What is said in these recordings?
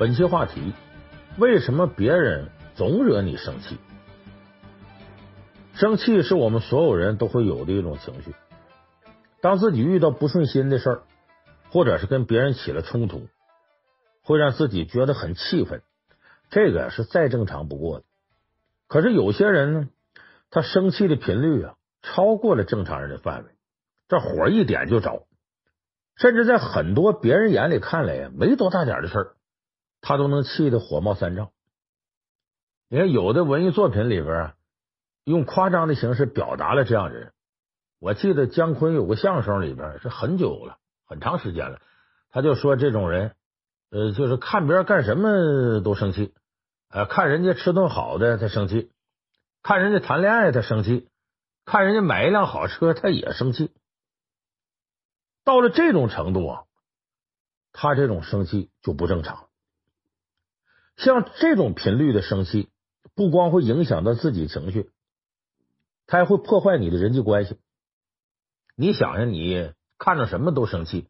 本期话题：为什么别人总惹你生气？生气是我们所有人都会有的一种情绪。当自己遇到不顺心的事儿，或者是跟别人起了冲突，会让自己觉得很气愤，这个是再正常不过的。可是有些人呢，他生气的频率啊，超过了正常人的范围，这火一点就着，甚至在很多别人眼里看来呀，没多大点的事儿。他都能气得火冒三丈。你看，有的文艺作品里边啊，用夸张的形式表达了这样人。我记得姜昆有个相声里边是很久了，很长时间了，他就说这种人，呃，就是看别人干什么都生气，呃，看人家吃顿好的他生气，看人家谈恋爱他生气，看人家买一辆好车他也生气。到了这种程度啊，他这种生气就不正常。像这种频率的生气，不光会影响到自己情绪，它还会破坏你的人际关系。你想想，你看着什么都生气，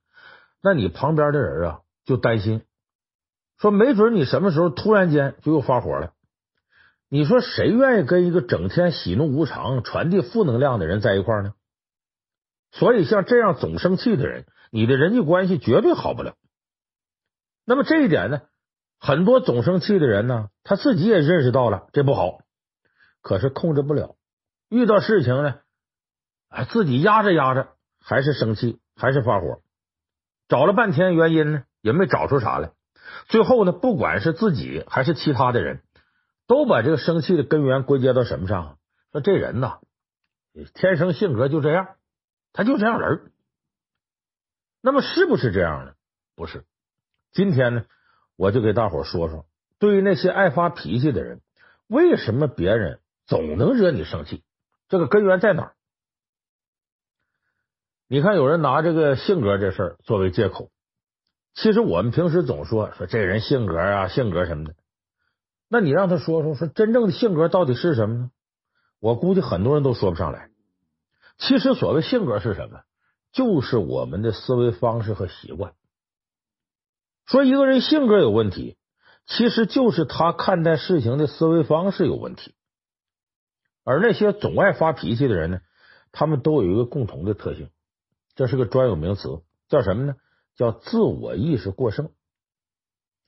那你旁边的人啊就担心，说没准你什么时候突然间就又发火了。你说谁愿意跟一个整天喜怒无常、传递负能量的人在一块呢？所以，像这样总生气的人，你的人际关系绝对好不了。那么这一点呢？很多总生气的人呢，他自己也认识到了这不好，可是控制不了。遇到事情呢，哎，自己压着压着，还是生气，还是发火。找了半天原因呢，也没找出啥来。最后呢，不管是自己还是其他的人，都把这个生气的根源归结到什么上？说这人呐，天生性格就这样，他就这样人。那么是不是这样呢？不是。今天呢？我就给大伙说说，对于那些爱发脾气的人，为什么别人总能惹你生气？这个根源在哪儿？你看，有人拿这个性格这事儿作为借口。其实我们平时总说说这人性格啊，性格什么的。那你让他说说，说真正的性格到底是什么呢？我估计很多人都说不上来。其实所谓性格是什么？就是我们的思维方式和习惯。说一个人性格有问题，其实就是他看待事情的思维方式有问题。而那些总爱发脾气的人呢，他们都有一个共同的特性，这是个专有名词，叫什么呢？叫自我意识过剩。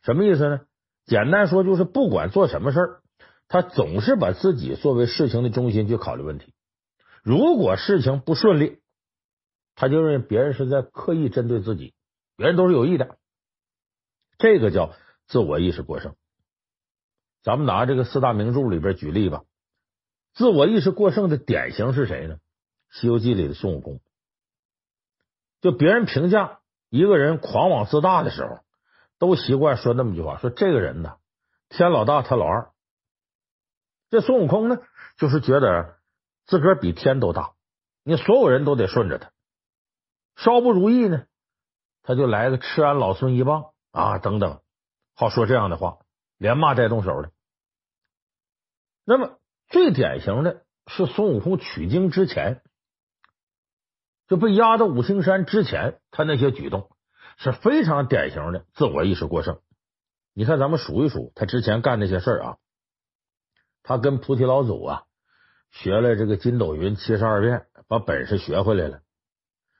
什么意思呢？简单说就是不管做什么事儿，他总是把自己作为事情的中心去考虑问题。如果事情不顺利，他就认为别人是在刻意针对自己，别人都是有意的。这个叫自我意识过剩。咱们拿这个四大名著里边举例吧。自我意识过剩的典型是谁呢？《西游记》里的孙悟空。就别人评价一个人狂妄自大的时候，都习惯说那么一句话：说这个人呢，天老大，他老二。这孙悟空呢，就是觉得自个儿比天都大，你所有人都得顺着他。稍不如意呢，他就来个吃俺老孙一棒。啊，等等，好说这样的话，连骂带动手的。那么最典型的是孙悟空取经之前，就被压到五行山之前，他那些举动是非常典型的自我意识过剩。你看，咱们数一数他之前干那些事儿啊，他跟菩提老祖啊学了这个筋斗云七十二变，把本事学回来了。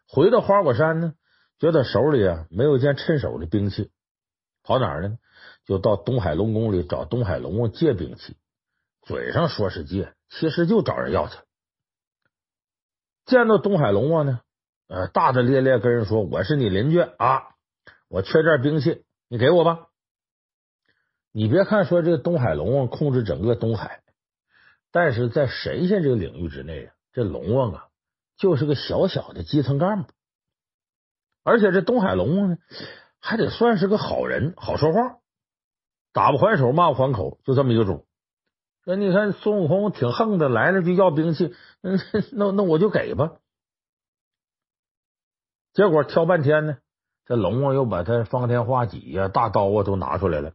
回到花果山呢，觉得手里啊没有件趁手的兵器。跑哪儿呢？就到东海龙宫里找东海龙王借兵器，嘴上说是借，其实就找人要去。见到东海龙王呢，呃，大大咧咧跟人说：“我是你邻居啊，我缺件兵器，你给我吧。”你别看说这个东海龙王控制整个东海，但是在神仙这个领域之内啊，这龙王啊就是个小小的基层干部，而且这东海龙王呢。还得算是个好人，好说话，打不还手，骂不还口，就这么一个主。那你看孙悟空挺横的，来了就要兵器，嗯，那那我就给吧。结果挑半天呢，这龙王又把他方天画戟呀、大刀啊都拿出来了。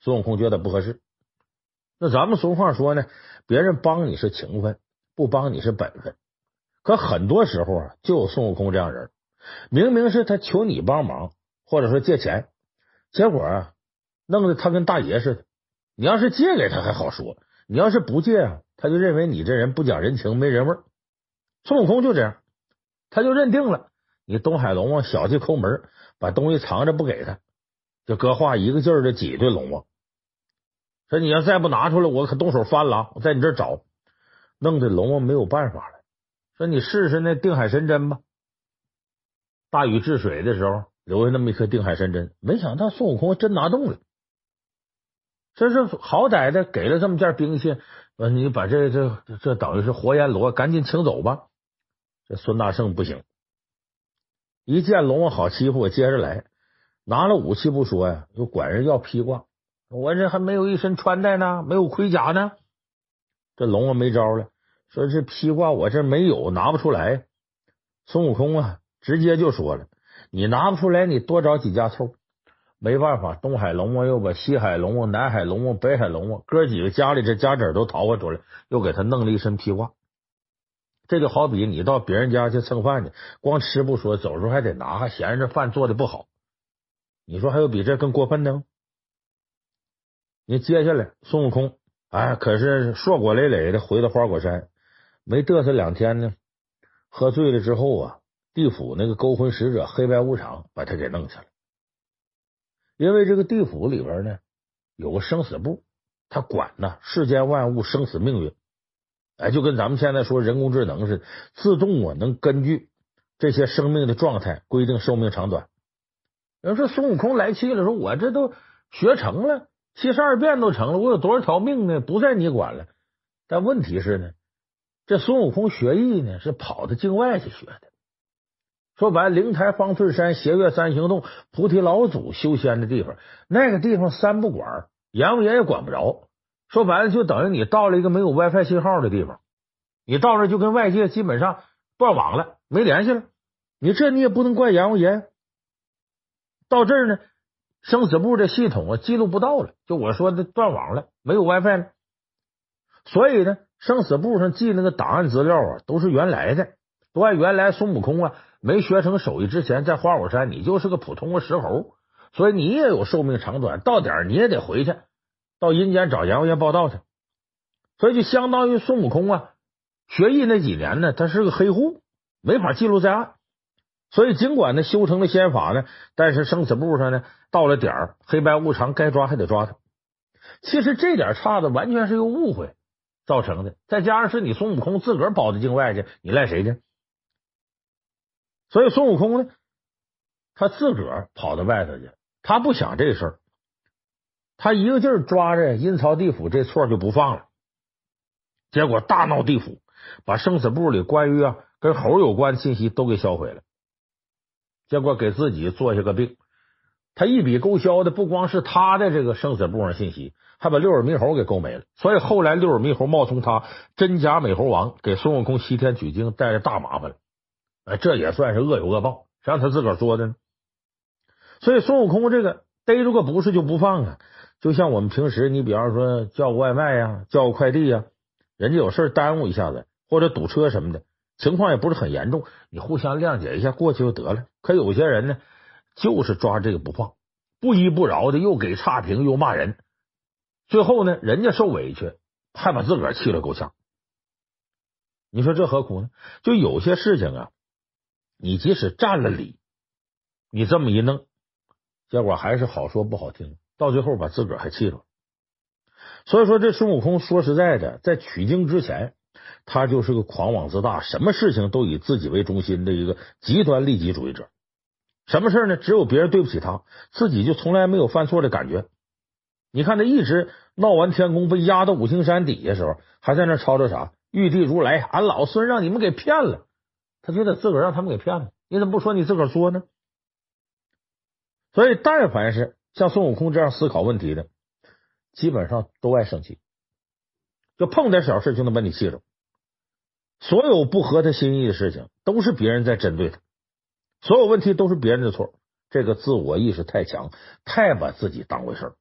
孙悟空觉得不合适。那咱们俗话说呢，别人帮你是情分，不帮你是本分。可很多时候啊，就有孙悟空这样人。明明是他求你帮忙，或者说借钱，结果啊，弄得他跟大爷似的。你要是借给他还好说，你要是不借啊，他就认为你这人不讲人情，没人味儿。孙悟空就这样，他就认定了你东海龙王小气抠门，把东西藏着不给他，就搁话一个劲儿的挤兑龙王。说你要再不拿出来，我可动手翻了。我在你这儿找，弄得龙王没有办法了。说你试试那定海神针吧。大禹治水的时候留下那么一颗定海神针，没想到孙悟空真拿动了。这是好歹的给了这么件兵器，你把这这这等于是活阎罗，赶紧请走吧。这孙大圣不行，一见龙王好欺负，我接着来，拿了武器不说呀，又管人要披挂。我这还没有一身穿戴呢，没有盔甲呢。这龙王没招了，说这披挂我这没有，拿不出来。孙悟空啊，直接就说了：“你拿不出来，你多找几家凑。”没办法，东海龙王又把西海龙王、南海龙王、北海龙王哥几个家里这家底都掏出来，又给他弄了一身披挂。这就好比你到别人家去蹭饭去，光吃不说，走时候还得拿，还嫌着这饭做的不好。你说还有比这更过分的吗？你接下来，孙悟空哎，可是硕果累累的回到花果山，没嘚瑟两天呢，喝醉了之后啊，地府那个勾魂使者黑白无常把他给弄去了。因为这个地府里边呢有个生死簿，他管呢世间万物生死命运，哎，就跟咱们现在说人工智能似的，自动啊能根据这些生命的状态规定寿命长短。人说孙悟空来气了，说我这都学成了。七十二变都成了，我有多少条命呢？不在你管了。但问题是呢，这孙悟空学艺呢是跑到境外去学的。说白了，灵台方寸山、斜月三星洞、菩提老祖修仙的地方，那个地方三不管，阎王爷也管不着。说白了，就等于你到了一个没有 WiFi 信号的地方，你到那就跟外界基本上断网了，没联系了。你这你也不能怪阎王爷。到这儿呢。生死簿的系统啊，记录不到了。就我说的断网了，没有 WiFi 了。所以呢，生死簿上记那个档案资料啊，都是原来的。都按原来孙悟空啊没学成手艺之前，在花果山你就是个普通的石猴，所以你也有寿命长短，到点你也得回去到阴间找阎王爷报到去。所以就相当于孙悟空啊学艺那几年呢，他是个黑户，没法记录在案。所以，尽管他修成了仙法呢，但是生死簿上呢，到了点儿，黑白无常该抓还得抓他。其实这点差的完全是由误会造成的，再加上是你孙悟空自个儿跑到境外去，你赖谁去？所以孙悟空呢，他自个儿跑到外头去，他不想这事儿，他一个劲儿抓着阴曹地府这错就不放了，结果大闹地府，把生死簿里关于啊跟猴有关的信息都给销毁了。结果给自己做下个病，他一笔勾销的不光是他的这个生死簿上信息，还把六耳猕猴给勾没了。所以后来六耳猕猴冒充他真假美猴王，给孙悟空西天取经带来大麻烦了。这也算是恶有恶报，谁让他自个儿说的呢？所以孙悟空这个逮住个不是就不放啊，就像我们平时你比方说叫个外卖呀，叫个快递呀，人家有事耽误一下子或者堵车什么的。情况也不是很严重，你互相谅解一下，过去就得了。可有些人呢，就是抓这个不放，不依不饶的，又给差评，又骂人，最后呢，人家受委屈，还把自个儿气了够呛。你说这何苦呢？就有些事情啊，你即使占了理，你这么一弄，结果还是好说不好听，到最后把自个儿还气了。所以说，这孙悟空说实在的，在取经之前。他就是个狂妄自大，什么事情都以自己为中心的一个极端利己主义者。什么事呢？只有别人对不起他，自己就从来没有犯错的感觉。你看他一直闹完天宫被压到五行山底下时候，还在那吵吵啥？玉帝如来，俺老孙让你们给骗了，他觉得自个儿让他们给骗了。你怎么不说你自个儿说呢？所以，但凡是像孙悟空这样思考问题的，基本上都爱生气，就碰点小事就能把你气着。所有不合他心意的事情，都是别人在针对他；所有问题都是别人的错。这个自我意识太强，太把自己当回事儿。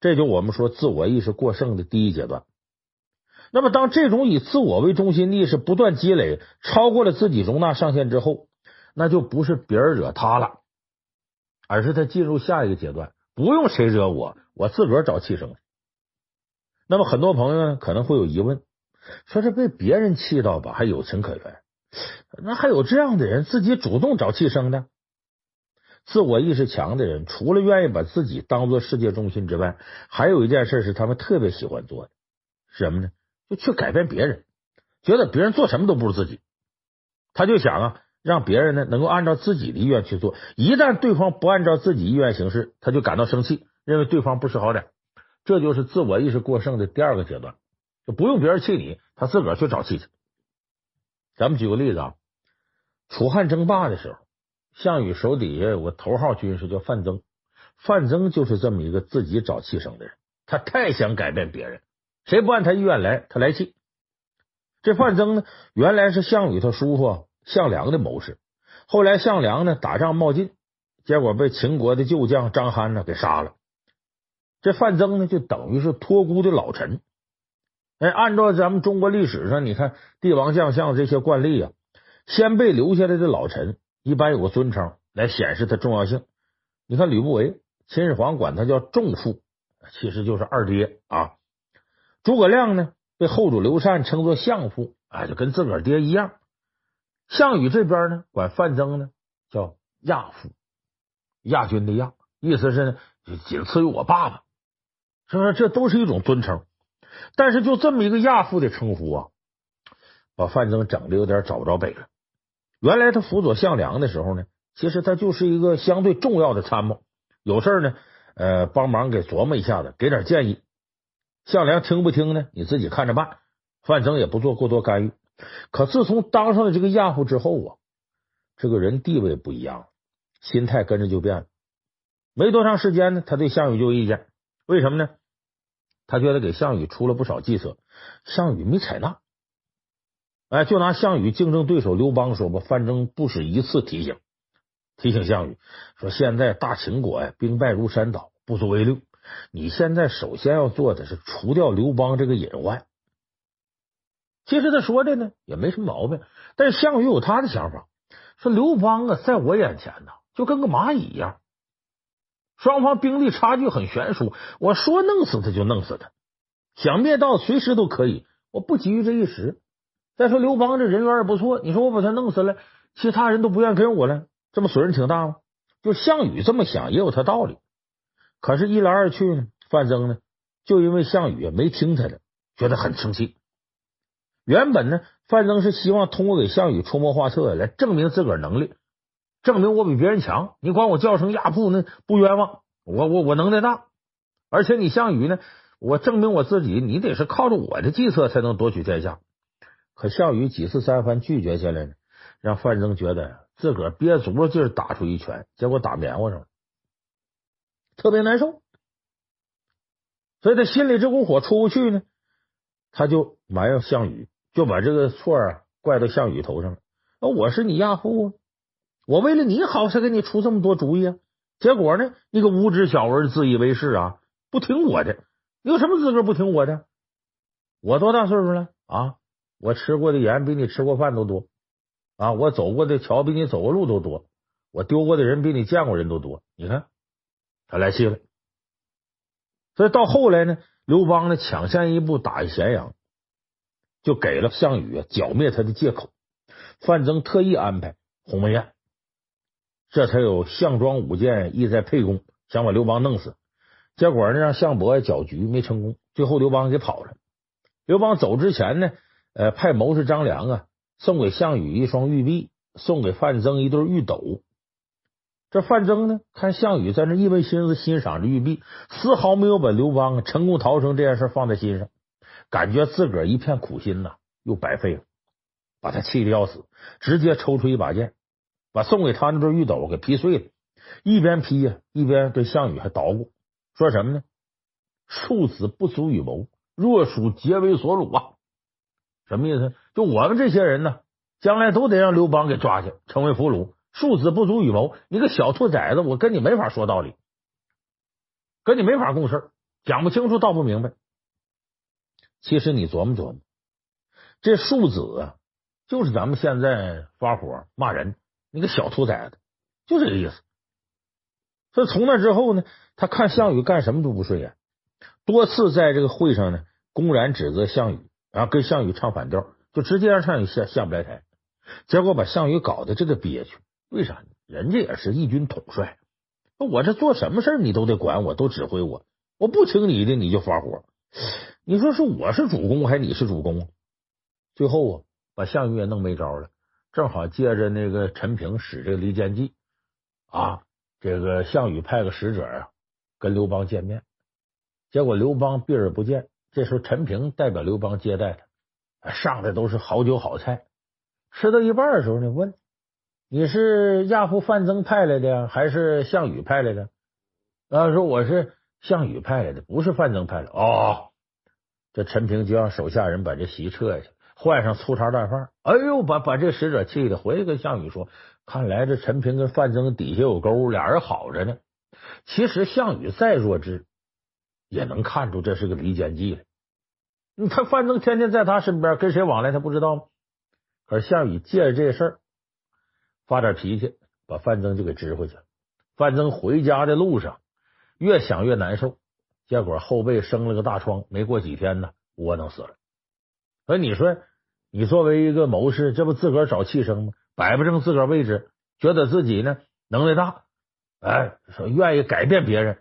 这就我们说自我意识过剩的第一阶段。那么，当这种以自我为中心意识不断积累，超过了自己容纳上限之后，那就不是别人惹他了，而是他进入下一个阶段，不用谁惹我，我自个儿找气生。那么很多朋友呢可能会有疑问，说这被别人气到吧，还有情可原？那还有这样的人自己主动找气生的？自我意识强的人，除了愿意把自己当做世界中心之外，还有一件事是他们特别喜欢做的，是什么呢？就去改变别人，觉得别人做什么都不如自己，他就想啊，让别人呢能够按照自己的意愿去做。一旦对方不按照自己意愿行事，他就感到生气，认为对方不识好歹。这就是自我意识过剩的第二个阶段，就不用别人气你，他自个儿去找气去。咱们举个例子啊，楚汉争霸的时候。项羽手底下有个头号军师叫范增，范增就是这么一个自己找气生的人。他太想改变别人，谁不按他意愿来，他来气。这范增呢，原来是项羽他叔父项梁的谋士，后来项梁呢打仗冒进，结果被秦国的旧将张邯呢给杀了。这范增呢，就等于是托孤的老臣。哎，按照咱们中国历史上，你看帝王将相这些惯例啊，先辈留下来的老臣。一般有个尊称来显示他重要性。你看吕不韦，秦始皇管他叫仲父，其实就是二爹啊。诸葛亮呢，被后主刘禅称作相父，啊，就跟自个儿爹一样。项羽这边呢，管范增呢叫亚父，亚军的亚，意思是呢，仅次于我爸爸。是不是？这都是一种尊称。但是就这么一个亚父的称呼啊，把范增整的有点找不着北了。原来他辅佐项梁的时候呢，其实他就是一个相对重要的参谋，有事呢，呃，帮忙给琢磨一下子，给点建议。项梁听不听呢？你自己看着办。范增也不做过多干预。可自从当上了这个亚父之后啊，这个人地位不一样，心态跟着就变了。没多长时间呢，他对项羽就有意见。为什么呢？他觉得给项羽出了不少计策，项羽没采纳。哎，就拿项羽竞争对手刘邦说吧，范增不止一次提醒，提醒项羽说：“现在大秦国呀，兵败如山倒，不足为虑。你现在首先要做的是除掉刘邦这个隐患。”其实他说的呢也没什么毛病，但是项羽有他的想法，说刘邦啊，在我眼前呢就跟个蚂蚁一样，双方兵力差距很悬殊，我说弄死他就弄死他，想灭道随时都可以，我不急于这一时。再说刘邦这人缘也不错，你说我把他弄死了，其他人都不愿跟我了，这么损人挺大吗？就项羽这么想也有他道理，可是，一来二去呢，范增呢，就因为项羽没听他的，觉得很生气。原本呢，范增是希望通过给项羽出谋划策来证明自个儿能力，证明我比别人强。你管我叫声亚父，那不冤枉，我我我能耐大，而且你项羽呢，我证明我自己，你得是靠着我的计策才能夺取天下。可项羽几次三番拒绝下来呢，让范增觉得自个儿憋足了劲打出一拳，结果打棉花上了，特别难受。所以他心里这股火出不去呢，他就埋怨项羽，就把这个错啊怪到项羽头上了。那我是你亚父啊，我为了你好才给你出这么多主意啊，结果呢，你个无知小儿自以为是啊，不听我的，你有什么资格不听我的？我多大岁数了啊？我吃过的盐比你吃过饭都多啊！我走过的桥比你走过路都多，我丢过的人比你见过人都多。你看来气了，所以到后来呢，刘邦呢抢先一步打下咸阳，就给了项羽啊剿灭他的借口。范增特意安排鸿门宴，这才有项庄舞剑，意在沛公，想把刘邦弄死。结果呢，让项伯搅局没成功，最后刘邦给跑了。刘邦走之前呢。呃，派谋士张良啊，送给项羽一双玉璧，送给范增一对玉斗。这范增呢，看项羽在那一门心思欣赏着玉璧，丝毫没有把刘邦成功逃生这件事放在心上，感觉自个儿一片苦心呐，又白费了，把他气得要死，直接抽出一把剑，把送给他那对玉斗给劈碎了，一边劈呀，一边对项羽还捣鼓，说什么呢？庶子不足与谋，若属皆为所虏啊！什么意思？就我们这些人呢，将来都得让刘邦给抓去，成为俘虏。庶子不足与谋，你个小兔崽子，我跟你没法说道理，跟你没法共事，讲不清楚，道不明白。其实你琢磨琢磨，这庶子啊，就是咱们现在发火骂人，你个小兔崽子，就这个意思。所以从那之后呢，他看项羽干什么都不顺眼，多次在这个会上呢，公然指责项羽，然后跟项羽唱反调，就直接让项羽下下不来台，结果把项羽搞得这个憋屈。为啥？人家也是义军统帅，我这做什么事你都得管我，都指挥我，我不听你的你就发火。你说是我是主公还是你是主公？最后啊，把项羽也弄没招了。正好借着那个陈平使这个离间计啊，这个项羽派个使者啊，跟刘邦见面，结果刘邦避而不见。这时候陈平代表刘邦接待他，上的都是好酒好菜。吃到一半的时候呢，问你是亚父范增派来的呀，还是项羽派来的？啊，说我是项羽派来的，不是范增派来的。哦，这陈平就让手下人把这席撤下去。换上粗茶淡饭，哎呦，把把这使者气的回去跟项羽说：“看来这陈平跟范增底下有沟，俩人好着呢。”其实项羽再弱智，也能看出这是个离间计来。你看范增天天在他身边，跟谁往来他不知道吗？可是项羽借着这事儿发点脾气，把范增就给支回去了。范增回家的路上越想越难受，结果后背生了个大疮，没过几天呢，窝囊死了。所以你说，你作为一个谋士，这不自个儿找气生吗？摆不正自个儿位置，觉得自己呢能耐大，哎，说愿意改变别人，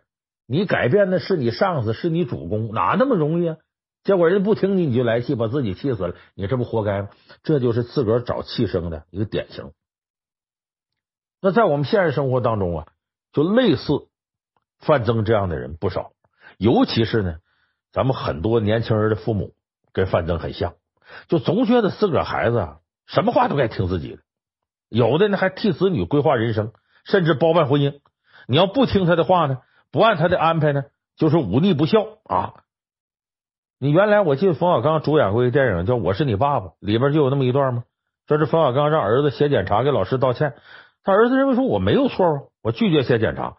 你改变的是你上司，是你主公，哪那么容易啊？结果人家不听你，你就来气，把自己气死了，你这不活该吗？这就是自个儿找气生的一个典型。那在我们现实生活当中啊，就类似范增这样的人不少，尤其是呢，咱们很多年轻人的父母。跟范增很像，就总觉得自个儿孩子啊，什么话都该听自己的。有的呢还替子女规划人生，甚至包办婚姻。你要不听他的话呢，不按他的安排呢，就是忤逆不孝啊。你原来我记得冯小刚主演过一个电影叫《我是你爸爸》，里边就有那么一段吗？说是冯小刚让儿子写检查给老师道歉，他儿子认为说我没有错啊，我拒绝写检查。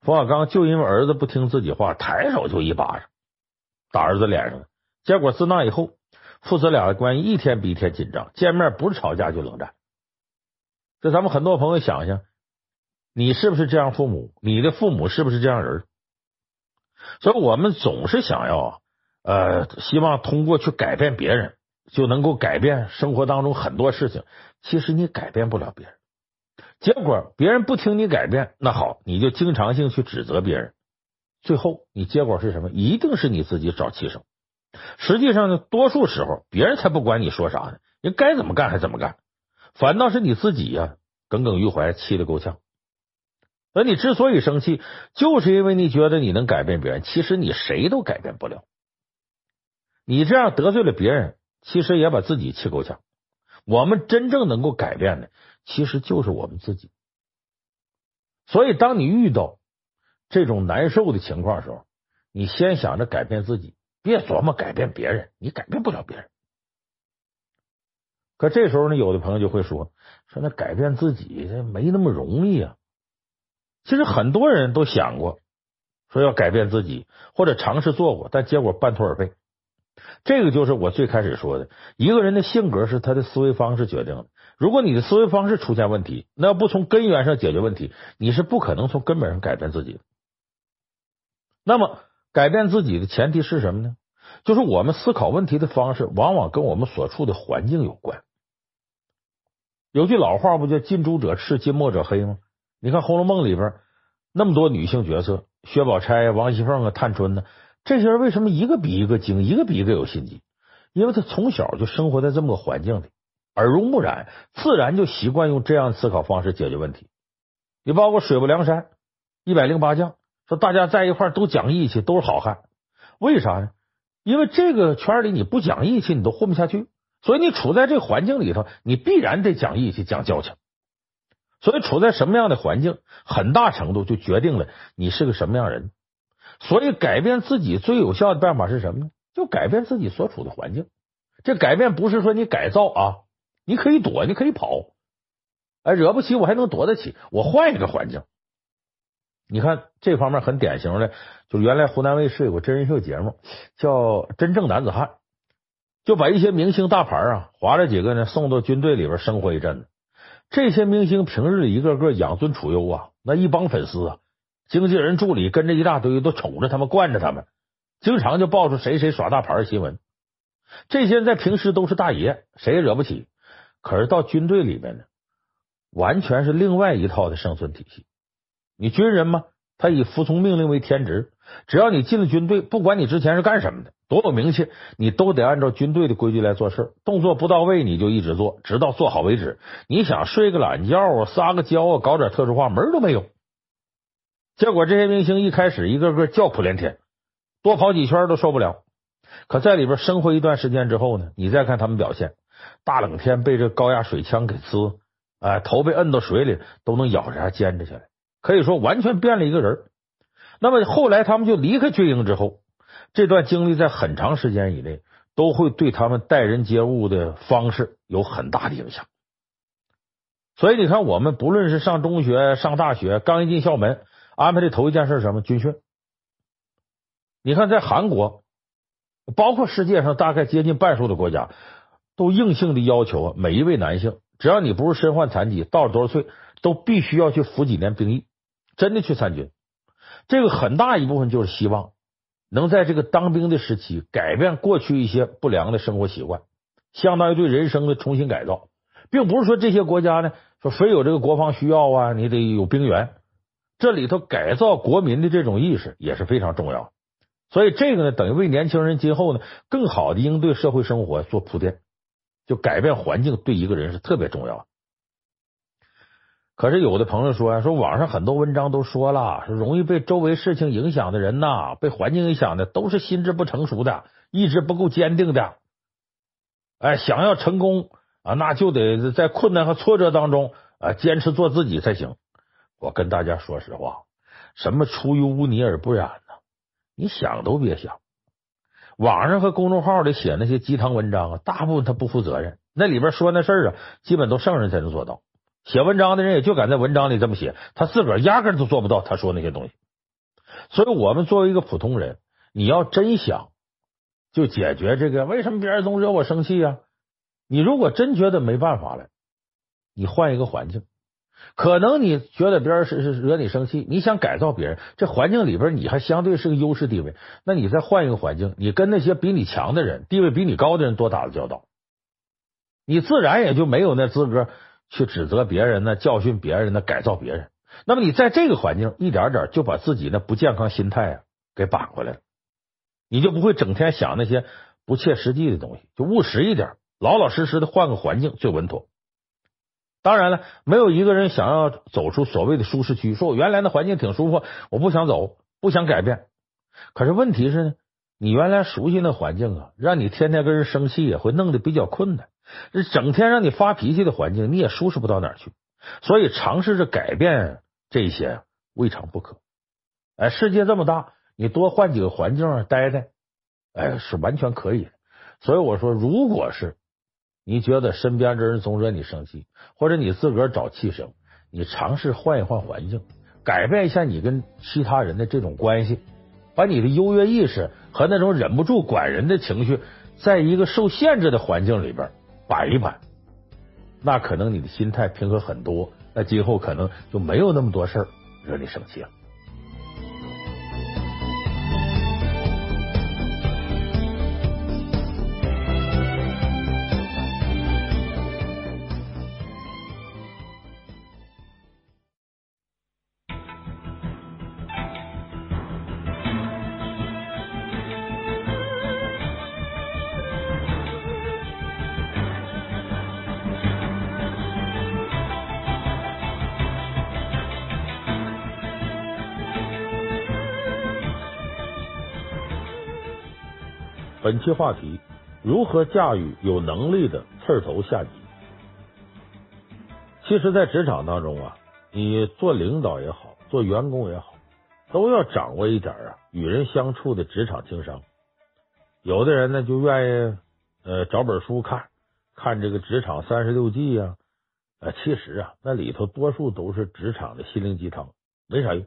冯小刚就因为儿子不听自己话，抬手就一巴掌打儿子脸上。结果自那以后，父子俩的关系一天比一天紧张，见面不是吵架就冷战。这咱们很多朋友想想，你是不是这样父母？你的父母是不是这样人？所以我们总是想要呃，希望通过去改变别人，就能够改变生活当中很多事情。其实你改变不了别人，结果别人不听你改变，那好，你就经常性去指责别人，最后你结果是什么？一定是你自己找气生。实际上呢，多数时候别人才不管你说啥呢，人该怎么干还怎么干，反倒是你自己呀、耿耿于怀，气得够呛。而你之所以生气，就是因为你觉得你能改变别人，其实你谁都改变不了。你这样得罪了别人，其实也把自己气够呛。我们真正能够改变的，其实就是我们自己。所以，当你遇到这种难受的情况时候，你先想着改变自己。别琢磨改变别人，你改变不了别人。可这时候呢，有的朋友就会说：“说那改变自己这没那么容易啊。”其实很多人都想过说要改变自己，或者尝试做过，但结果半途而废。这个就是我最开始说的，一个人的性格是他的思维方式决定的。如果你的思维方式出现问题，那要不从根源上解决问题，你是不可能从根本上改变自己的。那么。改变自己的前提是什么呢？就是我们思考问题的方式，往往跟我们所处的环境有关。有句老话不叫“近朱者赤，近墨者黑”吗？你看《红楼梦》里边那么多女性角色，薛宝钗、王熙凤啊、探春呢，这些人为什么一个比一个精，一个比一个有心机？因为他从小就生活在这么个环境里，耳濡目染，自然就习惯用这样思考方式解决问题。你包括水泊梁山一百零八将。说大家在一块都讲义气，都是好汉，为啥呢？因为这个圈里你不讲义气，你都混不下去。所以你处在这个环境里头，你必然得讲义气、讲交情。所以处在什么样的环境，很大程度就决定了你是个什么样人。所以改变自己最有效的办法是什么呢？就改变自己所处的环境。这改变不是说你改造啊，你可以躲，你可以跑，哎，惹不起我还能躲得起，我换一个环境。你看这方面很典型的，就原来湖南卫视有个真人秀节目叫《真正男子汉》，就把一些明星大牌啊，划了几个呢，送到军队里边生活一阵子。这些明星平日里一个个养尊处优啊，那一帮粉丝啊，经纪人助理跟着一大堆，都宠着他们，惯着他们，经常就爆出谁谁耍大牌的新闻。这些人在平时都是大爷，谁也惹不起。可是到军队里面呢，完全是另外一套的生存体系。你军人嘛，他以服从命令为天职，只要你进了军队，不管你之前是干什么的，多有名气，你都得按照军队的规矩来做事。动作不到位，你就一直做，直到做好为止。你想睡个懒觉啊，撒个娇啊，搞点特殊化，门都没有。结果这些明星一开始一个个叫苦连天，多跑几圈都受不了。可在里边生活一段时间之后呢，你再看他们表现。大冷天被这高压水枪给呲，哎，头被摁到水里都能咬着牙坚持下来，可以说完全变了一个人。那么后来他们就离开军营之后，这段经历在很长时间以内都会对他们待人接物的方式有很大的影响。所以你看，我们不论是上中学、上大学，刚一进校门，安排的头一件事是什么？军训。你看，在韩国，包括世界上大概接近半数的国家。都硬性的要求啊，每一位男性，只要你不是身患残疾，到了多少岁都必须要去服几年兵役，真的去参军。这个很大一部分就是希望能在这个当兵的时期改变过去一些不良的生活习惯，相当于对人生的重新改造，并不是说这些国家呢说非有这个国防需要啊，你得有兵员，这里头改造国民的这种意识也是非常重要。所以这个呢，等于为年轻人今后呢更好的应对社会生活做铺垫。就改变环境对一个人是特别重要。可是有的朋友说呀，说网上很多文章都说了，容易被周围事情影响的人呐，被环境影响的都是心智不成熟的，意志不够坚定的。哎，想要成功啊，那就得在困难和挫折当中啊，坚持做自己才行。我跟大家说实话，什么出淤污泥而不染呢？你想都别想。网上和公众号里写那些鸡汤文章啊，大部分他不负责任。那里边说那事儿啊，基本都圣人才能做到。写文章的人也就敢在文章里这么写，他自个儿压根都做不到他说那些东西。所以，我们作为一个普通人，你要真想就解决这个，为什么别人总惹我生气呀？你如果真觉得没办法了，你换一个环境。可能你觉得别人是是惹你生气，你想改造别人，这环境里边你还相对是个优势地位，那你再换一个环境，你跟那些比你强的人、地位比你高的人多打了交道，你自然也就没有那资格去指责别人呢、教训别人呢、改造别人。那么你在这个环境一点点就把自己那不健康心态啊给扳回来了，你就不会整天想那些不切实际的东西，就务实一点，老老实实的换个环境最稳妥。当然了，没有一个人想要走出所谓的舒适区，说我原来的环境挺舒服，我不想走，不想改变。可是问题是呢，你原来熟悉那环境啊，让你天天跟人生气也会弄得比较困难。这整天让你发脾气的环境，你也舒适不到哪儿去。所以尝试着改变这些未尝不可。哎，世界这么大，你多换几个环境待待，哎，是完全可以的。所以我说，如果是。你觉得身边的人总惹你生气，或者你自个儿找气生，你尝试换一换环境，改变一下你跟其他人的这种关系，把你的优越意识和那种忍不住管人的情绪，在一个受限制的环境里边摆一摆，那可能你的心态平和很多，那今后可能就没有那么多事儿惹你生气了。期话题：如何驾驭有能力的刺头下级？其实，在职场当中啊，你做领导也好，做员工也好，都要掌握一点啊与人相处的职场经商。有的人呢，就愿意呃找本书看，看这个《职场三十六计》呀。呃，其实啊，那里头多数都是职场的心灵鸡汤，没啥用。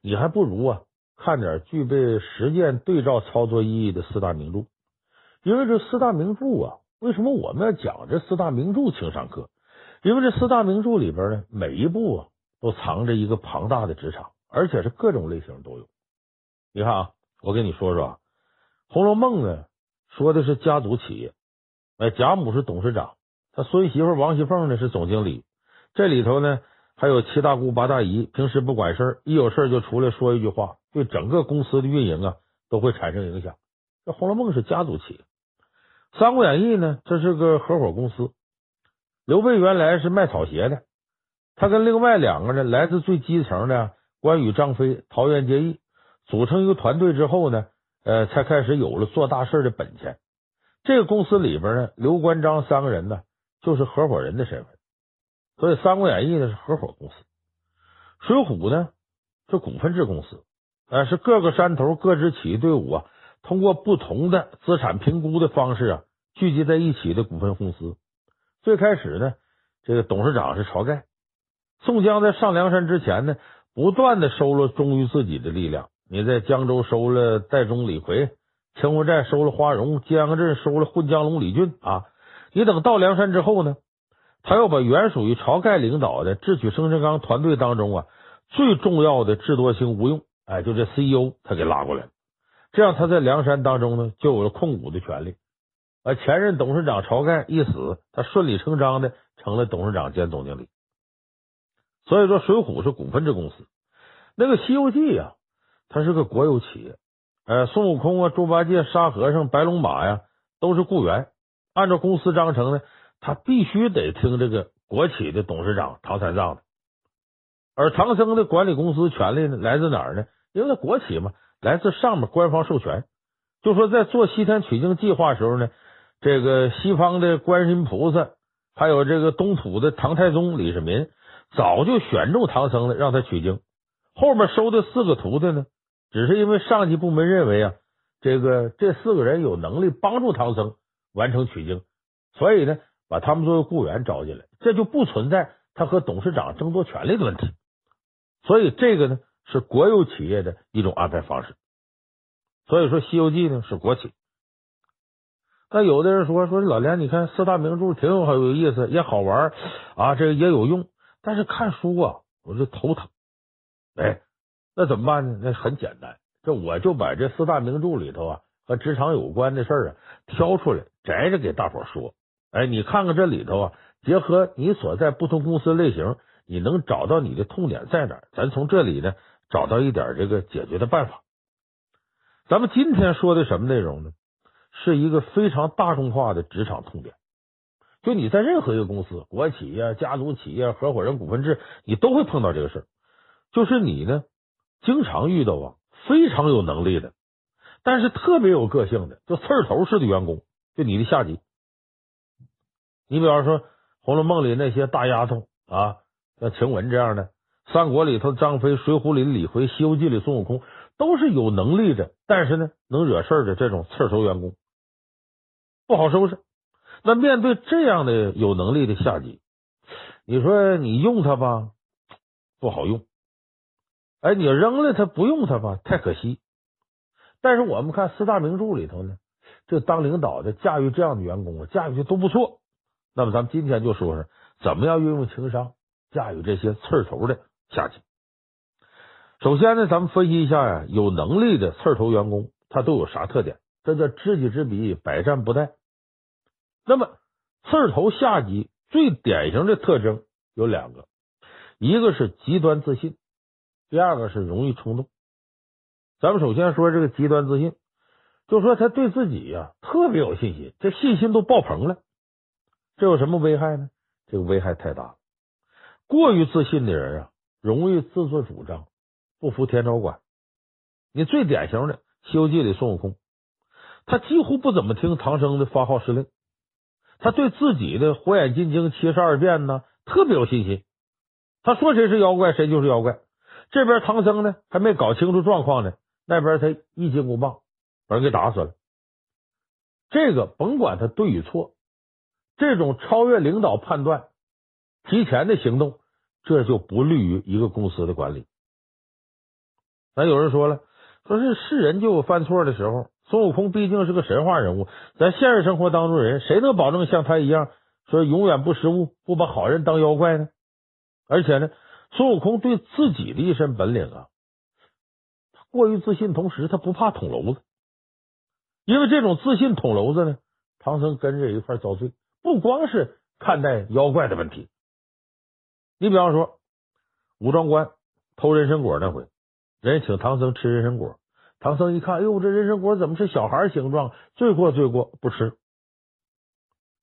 你还不如啊看点具备实践对照操作意义的四大名著。因为这四大名著啊，为什么我们要讲这四大名著情商课？因为这四大名著里边呢，每一部啊都藏着一个庞大的职场，而且是各种类型都有。你看啊，我跟你说说啊，《红楼梦》呢说的是家族企业，哎，贾母是董事长，他孙媳妇王熙凤呢是总经理，这里头呢还有七大姑八大姨，平时不管事儿，一有事儿就出来说一句话，对整个公司的运营啊都会产生影响。这《红楼梦》是家族企业，《三国演义》呢这是个合伙公司。刘备原来是卖草鞋的，他跟另外两个人来自最基层的关羽、张飞桃园结义，组成一个团队之后呢，呃，才开始有了做大事的本钱。这个公司里边呢，刘关张三个人呢就是合伙人的身份，所以《三国演义》呢是合伙公司，《水浒》呢是股份制公司，呃，是各个山头各支起义队伍啊，通过不同的资产评估的方式啊，聚集在一起的股份公司。最开始呢，这个董事长是晁盖。宋江在上梁山之前呢，不断的收了忠于自己的力量。你在江州收了戴宗、李逵，清风寨收了花荣，揭阳镇收了混江龙李俊啊。你等到梁山之后呢，他又把原属于晁盖领导的智取生辰纲团队当中啊最重要的智多星吴用，哎，就这 CEO 他给拉过来了。这样他在梁山当中呢，就有了控股的权利。而前任董事长晁盖一死，他顺理成章的成了董事长兼总经理。所以说，水浒是股份制公司。那个《西游记》呀，它是个国有企业。呃，孙悟空啊、猪八戒、沙和尚、白龙马呀，都是雇员。按照公司章程呢，他必须得听这个国企的董事长唐三藏的。而唐僧的管理公司权力呢，来自哪儿呢？因为他国企嘛，来自上面官方授权。就说在做西天取经计划时候呢。这个西方的观音菩萨，还有这个东土的唐太宗李世民，早就选中唐僧了，让他取经。后面收的四个徒弟呢，只是因为上级部门认为啊，这个这四个人有能力帮助唐僧完成取经，所以呢，把他们作为雇员招进来，这就不存在他和董事长争夺权力的问题。所以这个呢，是国有企业的一种安排方式。所以说，《西游记》呢是国企。那有的人说说老梁，你看四大名著挺有很有意思，也好玩啊，这个也有用。但是看书啊，我就头疼。哎，那怎么办呢？那很简单，这我就把这四大名著里头啊和职场有关的事儿啊挑出来，摘着给大伙说。哎，你看看这里头啊，结合你所在不同公司类型，你能找到你的痛点在哪？咱从这里呢找到一点这个解决的办法。咱们今天说的什么内容呢？是一个非常大众化的职场痛点，就你在任何一个公司、国企呀、家族企业、合伙人股份制，你都会碰到这个事儿。就是你呢，经常遇到啊，非常有能力的，但是特别有个性的，就刺儿头式的员工，就你的下级。你比方说《红楼梦》里那些大丫头啊，像晴雯这样的，《三国》里头张飞，《水浒》里李逵，《西游记》里孙悟空，都是有能力的，但是呢，能惹事的这种刺头员工。不好收拾。那面对这样的有能力的下级，你说你用他吧，不好用。哎，你扔了他不用他吧，太可惜。但是我们看四大名著里头呢，这当领导的驾驭这样的员工，驾驭的都不错。那么咱们今天就说说怎么样运用情商驾驭这些刺头的下级。首先呢，咱们分析一下呀，有能力的刺头员工他都有啥特点？这叫知己知彼，百战不殆。那么，刺头下级最典型的特征有两个，一个是极端自信，第二个是容易冲动。咱们首先说这个极端自信，就说他对自己呀特别有信心，这信心都爆棚了。这有什么危害呢？这个危害太大了。过于自信的人啊，容易自作主张，不服天朝管。你最典型的《西游记》里孙悟空。他几乎不怎么听唐僧的发号施令，他对自己的火眼金睛、七十二变呢特别有信心。他说谁是妖怪，谁就是妖怪。这边唐僧呢还没搞清楚状况呢，那边他一金箍棒把人给打死了。这个甭管他对与错，这种超越领导判断、提前的行动，这就不利于一个公司的管理。咱有人说了，说是是人就有犯错的时候。孙悟空毕竟是个神话人物，咱现实生活当中人谁能保证像他一样说永远不失误，不把好人当妖怪呢？而且呢，孙悟空对自己的一身本领啊，过于自信，同时他不怕捅娄子，因为这种自信捅娄子呢，唐僧跟着一块遭罪。不光是看待妖怪的问题，你比方说武装关偷人参果那回，人家请唐僧吃人参果，唐僧一看，哎呦，这人参果怎么是小孩形状？罪过罪过，不吃。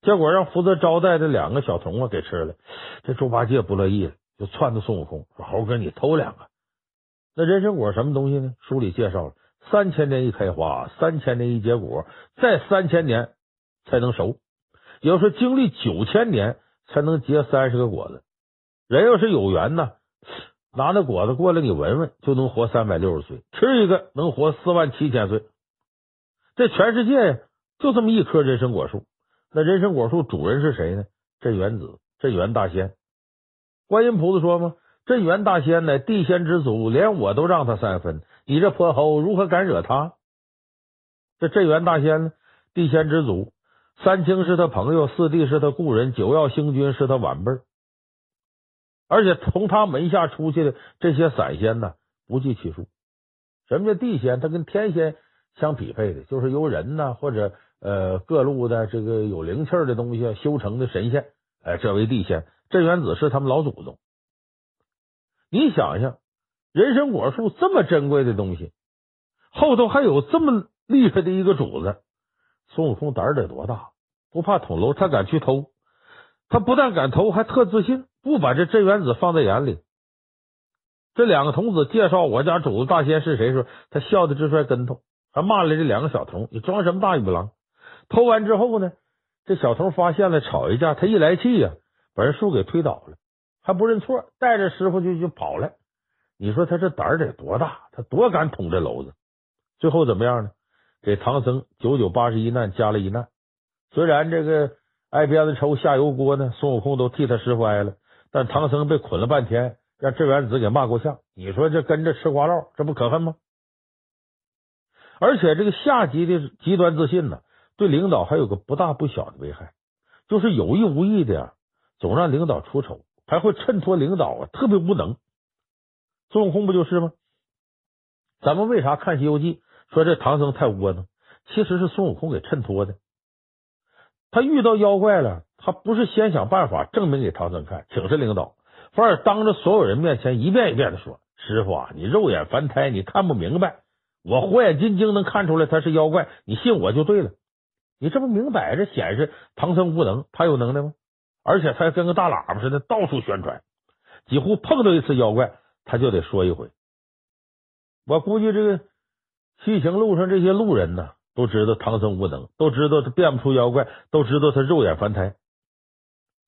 结果让负责招待的两个小童啊给吃了，这猪八戒不乐意了，就窜到孙悟空说：“猴哥，你偷两个。”那人参果什么东西呢？书里介绍了，三千年一开花，三千年一结果，再三千年才能熟。也就是说，经历九千年才能结三十个果子。人要是有缘呢，拿那果子过来你闻闻，就能活三百六十岁，吃一个能活四万七千岁。这全世界呀，就这么一棵人参果树。那人参果树主人是谁呢？镇元子，镇元大仙。观音菩萨说嘛：“镇元大仙乃地仙之祖，连我都让他三分，你这泼猴如何敢惹他？”这镇元大仙呢，地仙之祖，三清是他朋友，四帝是他故人，九曜星君是他晚辈，而且从他门下出去的这些散仙呢，不计其数。什么叫地仙？他跟天仙相匹配的，就是由人呢或者。呃，各路的这个有灵气的东西修成的神仙，哎，这为地仙。镇元子是他们老祖宗。你想想，人参果树这么珍贵的东西，后头还有这么厉害的一个主子，孙悟空胆儿得多大？不怕捅娄，他敢去偷。他不但敢偷，还特自信，不把这镇元子放在眼里。这两个童子介绍我家主子大仙是谁时候，他笑得直摔跟头，还骂了这两个小童：“你装什么大尾巴狼？”偷完之后呢，这小童发现了，吵一架，他一来气呀，把人树给推倒了，还不认错，带着师傅就就跑了。你说他这胆得多大？他多敢捅这篓子？最后怎么样呢？给唐僧九九八十一难加了一难。虽然这个挨鞭子抽下油锅呢，孙悟空都替他师傅挨了，但唐僧被捆了半天，让镇元子给骂过相。你说这跟着吃瓜烙，这不可恨吗？而且这个下级的极端自信呢。对领导还有个不大不小的危害，就是有意无意的呀，总让领导出丑，还会衬托领导啊，特别无能。孙悟空不就是吗？咱们为啥看《西游记》说这唐僧太窝囊？其实是孙悟空给衬托的。他遇到妖怪了，他不是先想办法证明给唐僧看，请示领导，反而当着所有人面前一遍一遍的说：“师傅啊，你肉眼凡胎，你看不明白，我火眼金睛能看出来他是妖怪，你信我就对了。”你这不明摆着显示唐僧无能，他有能耐吗？而且他还跟个大喇叭似的到处宣传，几乎碰到一次妖怪他就得说一回。我估计这个西行路上这些路人呢，都知道唐僧无能，都知道他变不出妖怪，都知道他肉眼凡胎。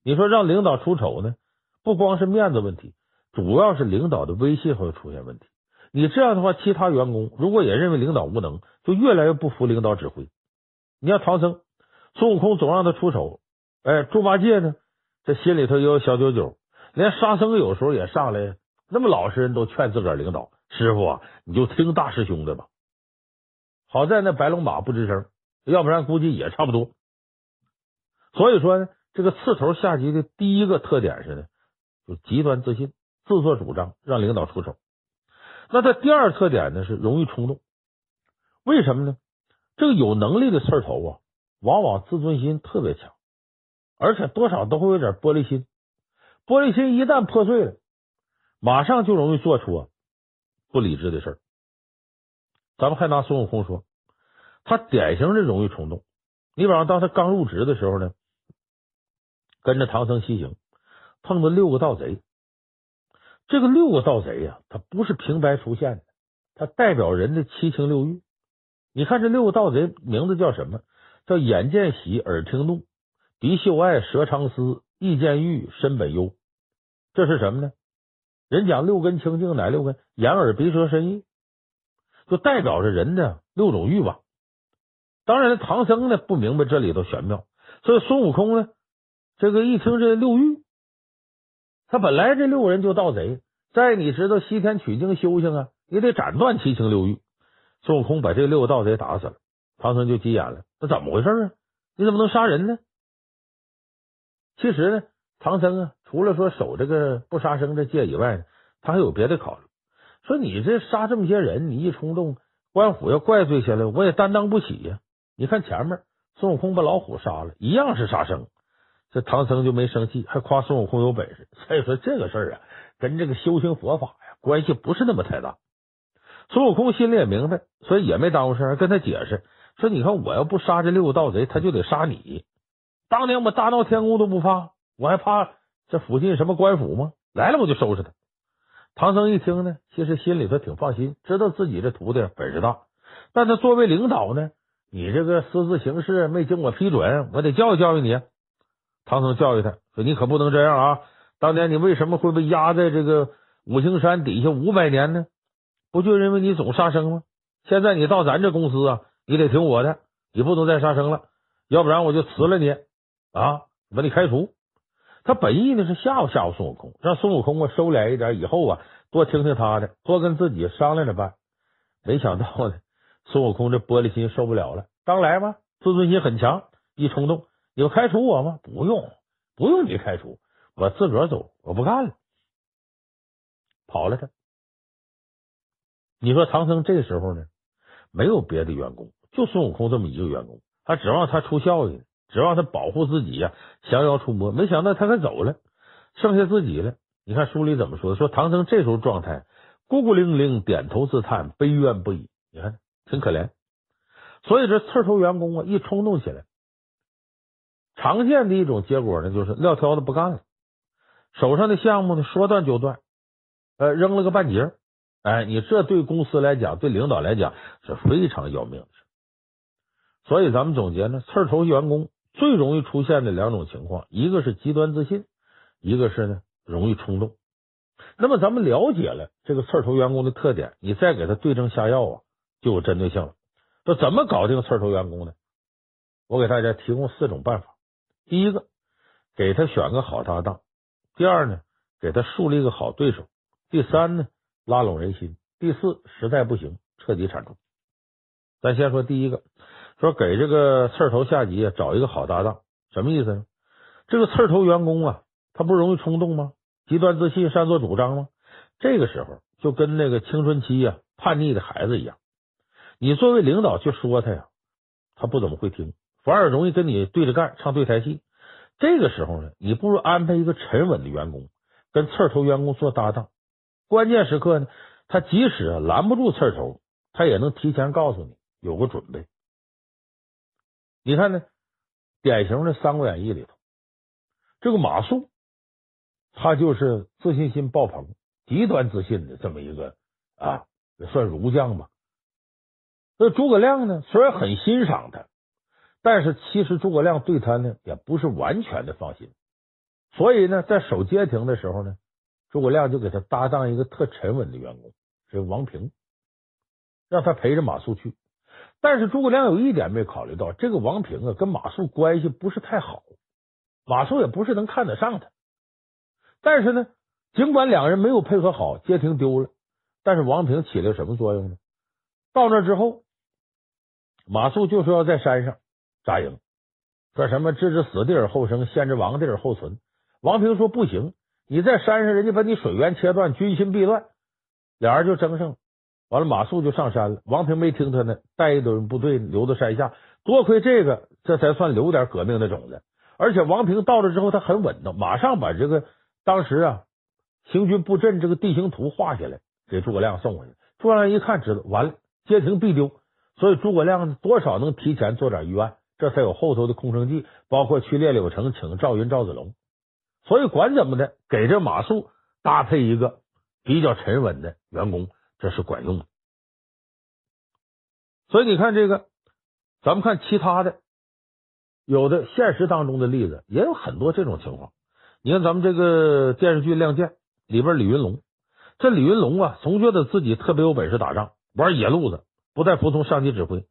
你说让领导出丑呢？不光是面子问题，主要是领导的威信会出现问题。你这样的话，其他员工如果也认为领导无能，就越来越不服领导指挥。你要唐僧、孙悟空总让他出丑，哎，猪八戒呢，这心里头也有小九九，连沙僧有时候也上来，那么老实人都劝自个儿领导师傅啊，你就听大师兄的吧。好在那白龙马不吱声，要不然估计也差不多。所以说呢，这个刺头下级的第一个特点是呢，就极端自信、自作主张，让领导出手。那他第二特点呢是容易冲动，为什么呢？这个有能力的刺头啊，往往自尊心特别强，而且多少都会有点玻璃心。玻璃心一旦破碎了，马上就容易做出不理智的事儿。咱们还拿孙悟空说，他典型的容易冲动。你比方当他刚入职的时候呢，跟着唐僧西行，碰到六个盗贼。这个六个盗贼呀，他不是平白出现的，他代表人的七情六欲。你看这六个盗贼名字叫什么？叫眼见喜，耳听怒，鼻嗅爱，舌尝思，意见欲，身本忧。这是什么呢？人讲六根清净，哪六根？眼耳鼻舌身意，就代表着人的六种欲望。当然，唐僧呢不明白这里头玄妙，所以孙悟空呢，这个一听这六欲，他本来这六个人就盗贼，在你知道西天取经修行啊，你得斩断七情六欲。孙悟空把这六个盗贼打死了，唐僧就急眼了。那怎么回事啊？你怎么能杀人呢？其实呢，唐僧啊，除了说守这个不杀生这戒以外呢，他还有别的考虑。说你这杀这么些人，你一冲动，官府要怪罪下来，我也担当不起呀。你看前面孙悟空把老虎杀了，一样是杀生，这唐僧就没生气，还夸孙悟空有本事。所以说这个事儿啊，跟这个修行佛法呀关系不是那么太大。孙悟空心里也明白，所以也没耽误事儿，跟他解释说：“你看我要不杀这六个盗贼，他就得杀你。当年我大闹天宫都不怕，我还怕这附近什么官府吗？来了我就收拾他。”唐僧一听呢，其实心里头挺放心，知道自己这徒弟本事大，但他作为领导呢，你这个私自行事没经我批准，我得教育教育你。唐僧教育他说：“你可不能这样啊！当年你为什么会被压在这个五行山底下五百年呢？”不就因为你总杀生吗？现在你到咱这公司啊，你得听我的，你不能再杀生了，要不然我就辞了你啊，把你开除。他本意呢是吓唬吓唬孙悟空，让孙悟空啊收敛一点，以后啊多听听他的，多跟自己商量着办。没想到呢，孙悟空这玻璃心受不了了，刚来嘛，自尊心很强，一冲动，你要开除我吗？不用，不用你开除，我自个儿走，我不干了，跑了他。你说唐僧这时候呢，没有别的员工，就孙悟空这么一个员工，他指望他出效益呢，指望他保护自己呀，降妖除魔。没想到他可走了，剩下自己了。你看书里怎么说的？说唐僧这时候状态，孤孤零零，点头自叹，悲怨不已。你看挺可怜。所以这刺头员工啊，一冲动起来，常见的一种结果呢，就是撂挑子不干了，手上的项目呢说断就断，呃，扔了个半截。哎，你这对公司来讲，对领导来讲是非常要命的事。所以咱们总结呢，刺头员工最容易出现的两种情况，一个是极端自信，一个是呢容易冲动。那么咱们了解了这个刺头员工的特点，你再给他对症下药啊，就有针对性了。说怎么搞定刺头员工呢？我给大家提供四种办法。第一个，给他选个好搭档；第二呢，给他树立一个好对手；第三呢。拉拢人心。第四，实在不行，彻底铲除。咱先说第一个，说给这个刺头下级找一个好搭档，什么意思呢？这个刺头员工啊，他不容易冲动吗？极端自信，擅作主张吗？这个时候就跟那个青春期啊叛逆的孩子一样，你作为领导去说他呀，他不怎么会听，反而容易跟你对着干，唱对台戏。这个时候呢，你不如安排一个沉稳的员工跟刺头员工做搭档。关键时刻呢，他即使拦不住刺头，他也能提前告诉你，有个准备。你看呢，典型的《三国演义》里头，这个马谡，他就是自信心爆棚、极端自信的这么一个啊，算儒将吧。那诸葛亮呢，虽然很欣赏他，但是其实诸葛亮对他呢，也不是完全的放心。所以呢，在守街亭的时候呢。诸葛亮就给他搭档一个特沉稳的员工，是王平，让他陪着马谡去。但是诸葛亮有一点没考虑到，这个王平啊跟马谡关系不是太好，马谡也不是能看得上他。但是呢，尽管两人没有配合好，街亭丢了，但是王平起了什么作用呢？到那之后，马谡就说要在山上扎营，说什么置之死地而后生，献之亡地而后存。王平说不行。你在山上，人家把你水源切断，军心必乱，俩人就争上了。完了，马谡就上山了。王平没听他呢，带一队部队留到山下。多亏这个，这才算留点革命的种子。而且王平到了之后，他很稳当，马上把这个当时啊行军布阵这个地形图画下来，给诸葛亮送回去。诸葛亮一看，知道完了，街亭必丢，所以诸葛亮多少能提前做点预案，这才有后头的空城计，包括去列柳城请赵云、赵子龙。所以管怎么的，给这马谡搭配一个比较沉稳的员工，这是管用的。所以你看这个，咱们看其他的，有的现实当中的例子也有很多这种情况。你看咱们这个电视剧《亮剑》里边，李云龙，这李云龙啊，总觉得自己特别有本事打仗，玩野路子，不再服从上级指挥。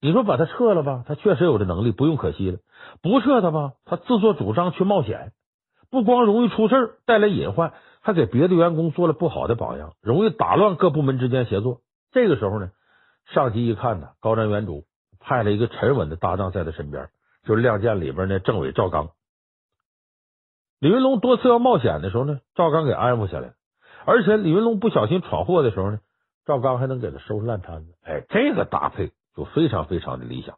你说把他撤了吧，他确实有这能力，不用可惜了；不撤他吧，他自作主张去冒险。不光容易出事带来隐患，还给别的员工做了不好的榜样，容易打乱各部门之间协作。这个时候呢，上级一看呢，高瞻远瞩，派了一个沉稳的搭档在他身边，就是《亮剑》里边那政委赵刚。李云龙多次要冒险的时候呢，赵刚给安抚下来。而且李云龙不小心闯祸的时候呢，赵刚还能给他收拾烂摊子。哎，这个搭配就非常非常的理想。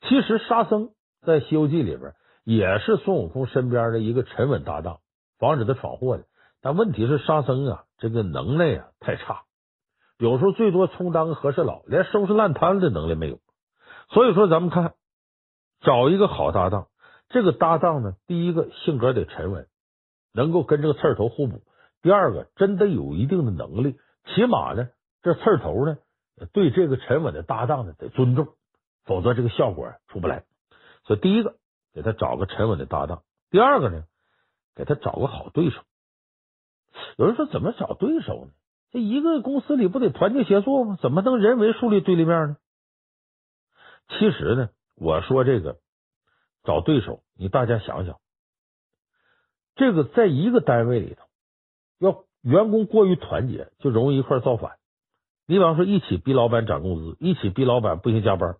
其实沙僧在《西游记》里边也是孙悟空身边的一个沉稳搭档，防止他闯祸的。但问题是沙僧啊，这个能耐啊太差，有时候最多充当个和事佬，连收拾烂摊子的能力没有。所以说，咱们看找一个好搭档，这个搭档呢，第一个性格得沉稳，能够跟这个刺儿头互补；第二个真得有一定的能力，起码呢，这刺儿头呢对这个沉稳的搭档呢得尊重，否则这个效果出不来。所以，第一个给他找个沉稳的搭档；第二个呢，给他找个好对手。有人说，怎么找对手呢？这一个公司里不得团结协作吗？怎么能人为树立对立面呢？其实呢，我说这个找对手，你大家想想，这个在一个单位里头，要员工过于团结，就容易一块造反。你比方说，一起逼老板涨工资，一起逼老板不行加班。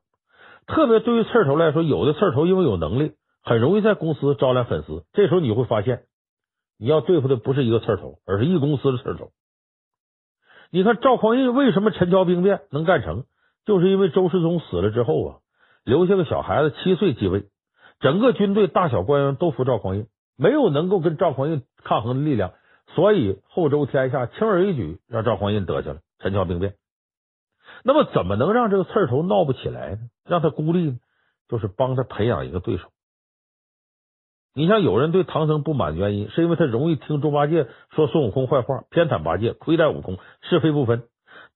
特别对于刺头来说，有的刺头因为有能力，很容易在公司招揽粉丝。这时候你会发现。你要对付的不是一个刺头，而是一公司的刺头。你看赵匡胤为什么陈桥兵变能干成，就是因为周世宗死了之后啊，留下个小孩子七岁继位，整个军队大小官员都服赵匡胤，没有能够跟赵匡胤抗衡的力量，所以后周天下轻而易举让赵匡胤得下了陈桥兵变。那么怎么能让这个刺头闹不起来呢？让他孤立呢？就是帮他培养一个对手。你像有人对唐僧不满的原因，是因为他容易听猪八戒说孙悟空坏话，偏袒八戒，亏待悟空，是非不分。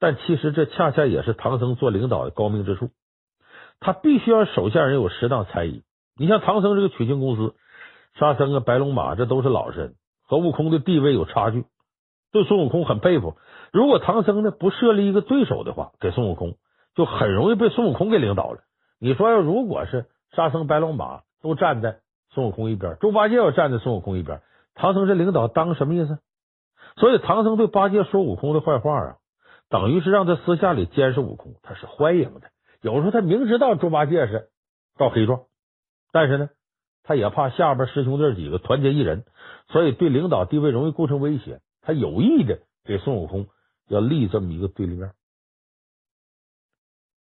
但其实这恰恰也是唐僧做领导的高明之处。他必须要手下人有适当猜疑。你像唐僧这个取经公司，沙僧啊、白龙马，这都是老实人，和悟空的地位有差距，对孙悟空很佩服。如果唐僧呢不设立一个对手的话，给孙悟空就很容易被孙悟空给领导了。你说要如果是沙僧、白龙马都站在。孙悟空一边，猪八戒要站在孙悟空一边，唐僧这领导当什么意思？所以唐僧对八戒说悟空的坏话啊，等于是让他私下里监视悟空，他是欢迎的。有时候他明知道猪八戒是告黑状，但是呢，他也怕下边师兄弟几个团结一人，所以对领导地位容易构成威胁，他有意的给孙悟空要立这么一个对立面。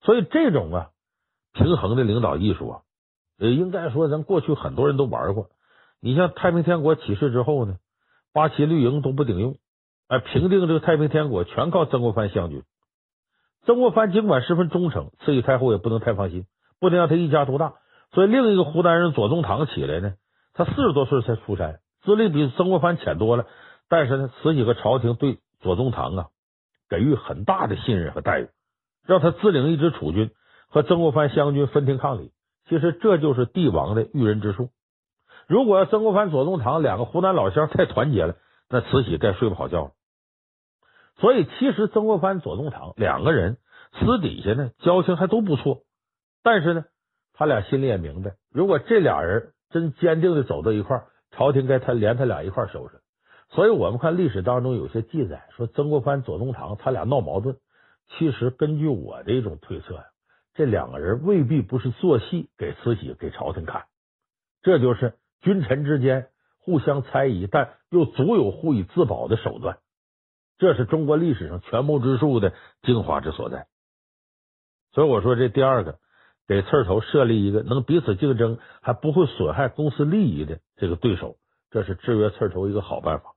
所以这种啊平衡的领导艺术啊。也应该说，咱过去很多人都玩过。你像太平天国起事之后呢，八旗绿营都不顶用，哎，平定这个太平天国全靠曾国藩湘军。曾国藩尽管十分忠诚，慈禧太后也不能太放心，不能让他一家独大。所以另一个湖南人左宗棠起来呢，他四十多岁才出山，资历比曾国藩浅多了。但是呢，慈禧和朝廷对左宗棠啊给予很大的信任和待遇，让他自领一支楚军，和曾国藩湘军分庭抗礼。其实这就是帝王的驭人之术。如果要曾国藩、左宗棠两个湖南老乡太团结了，那慈禧该睡不好觉了。所以，其实曾国藩、左宗棠两个人私底下呢交情还都不错。但是呢，他俩心里也明白，如果这俩人真坚定的走到一块儿，朝廷该他连他俩一块儿收拾。所以我们看历史当中有些记载说，曾国藩、左宗棠他俩闹矛盾。其实根据我的一种推测呀。这两个人未必不是做戏给慈禧、给朝廷看，这就是君臣之间互相猜疑，但又足有互以自保的手段。这是中国历史上权谋之术的精华之所在。所以我说，这第二个给刺儿头设立一个能彼此竞争还不会损害公司利益的这个对手，这是制约刺儿头一个好办法。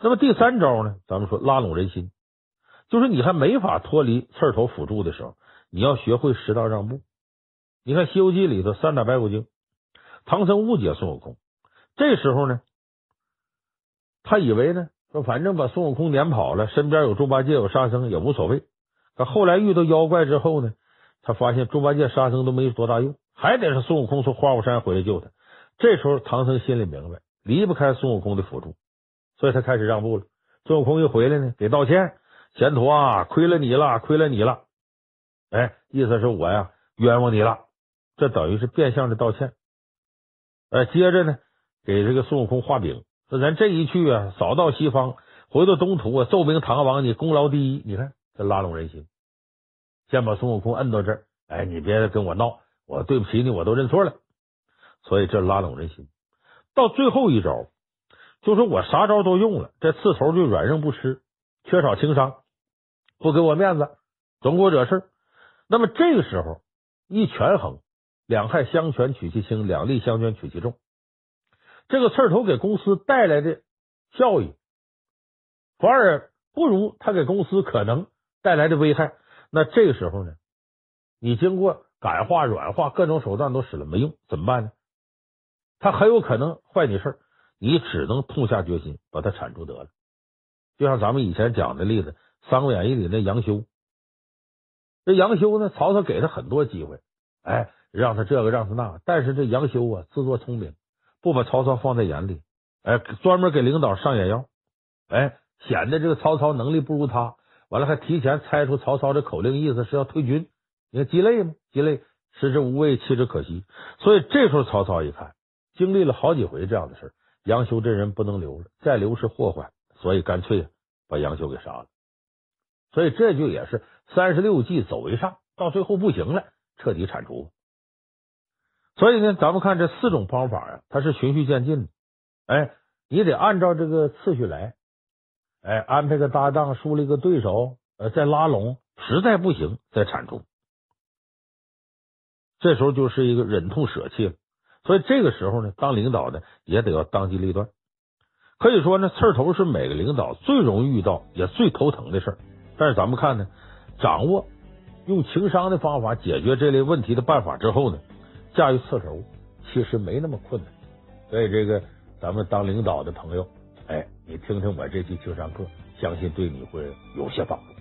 那么第三招呢？咱们说拉拢人心，就是你还没法脱离刺儿头辅助的时候。你要学会适当让步。你看《西游记》里头三打白骨精，唐僧误解孙悟空，这时候呢，他以为呢说反正把孙悟空撵跑了，身边有猪八戒有沙僧也无所谓。可后来遇到妖怪之后呢，他发现猪八戒沙僧都没多大用，还得是孙悟空从花果山回来救他。这时候唐僧心里明白，离不开孙悟空的辅助，所以他开始让步了。孙悟空一回来呢，给道歉，贤徒啊，亏了你了，亏了你了。哎，意思是我呀冤枉你了，这等于是变相的道歉。哎，接着呢，给这个孙悟空画饼，说咱这一去啊，扫荡西方，回到东土啊，奏明唐王你功劳第一。你看这拉拢人心，先把孙悟空摁到这儿，哎，你别跟我闹，我对不起你，我都认错了。所以这拉拢人心。到最后一招，就说我啥招都用了，这刺头就软硬不吃，缺少情商，不给我面子，总给我惹事儿。那么这个时候一权衡，两害相权取其轻，两利相权取其重。这个刺头给公司带来的效益，反而不如他给公司可能带来的危害。那这个时候呢，你经过感化、软化各种手段都使了没用，怎么办呢？他很有可能坏你事儿。你只能痛下决心把他铲除得了，就像咱们以前讲的例子，《三国演义》里那杨修，这杨修呢，曹操给他很多机会，哎，让他这个让他那个，但是这杨修啊，自作聪明，不把曹操放在眼里，哎，专门给领导上眼药，哎，显得这个曹操能力不如他，完了还提前猜出曹操的口令意思是要退军，你看鸡肋吗？鸡肋，食之无味，弃之可惜。所以这时候曹操一看，经历了好几回这样的事杨修这人不能留了，再留是祸患，所以干脆把杨修给杀了。所以这就也是三十六计走为上，到最后不行了，彻底铲除。所以呢，咱们看这四种方法呀，它是循序渐进的。哎，你得按照这个次序来，哎，安排个搭档，树立个对手，呃，再拉拢，实在不行再铲除。这时候就是一个忍痛舍弃了。所以这个时候呢，当领导的也得要当机立断。可以说呢，刺头是每个领导最容易遇到也最头疼的事儿。但是咱们看呢，掌握用情商的方法解决这类问题的办法之后呢，驾驭刺头其实没那么困难。所以这个咱们当领导的朋友，哎，你听听我这期情商课，相信对你会有些帮助。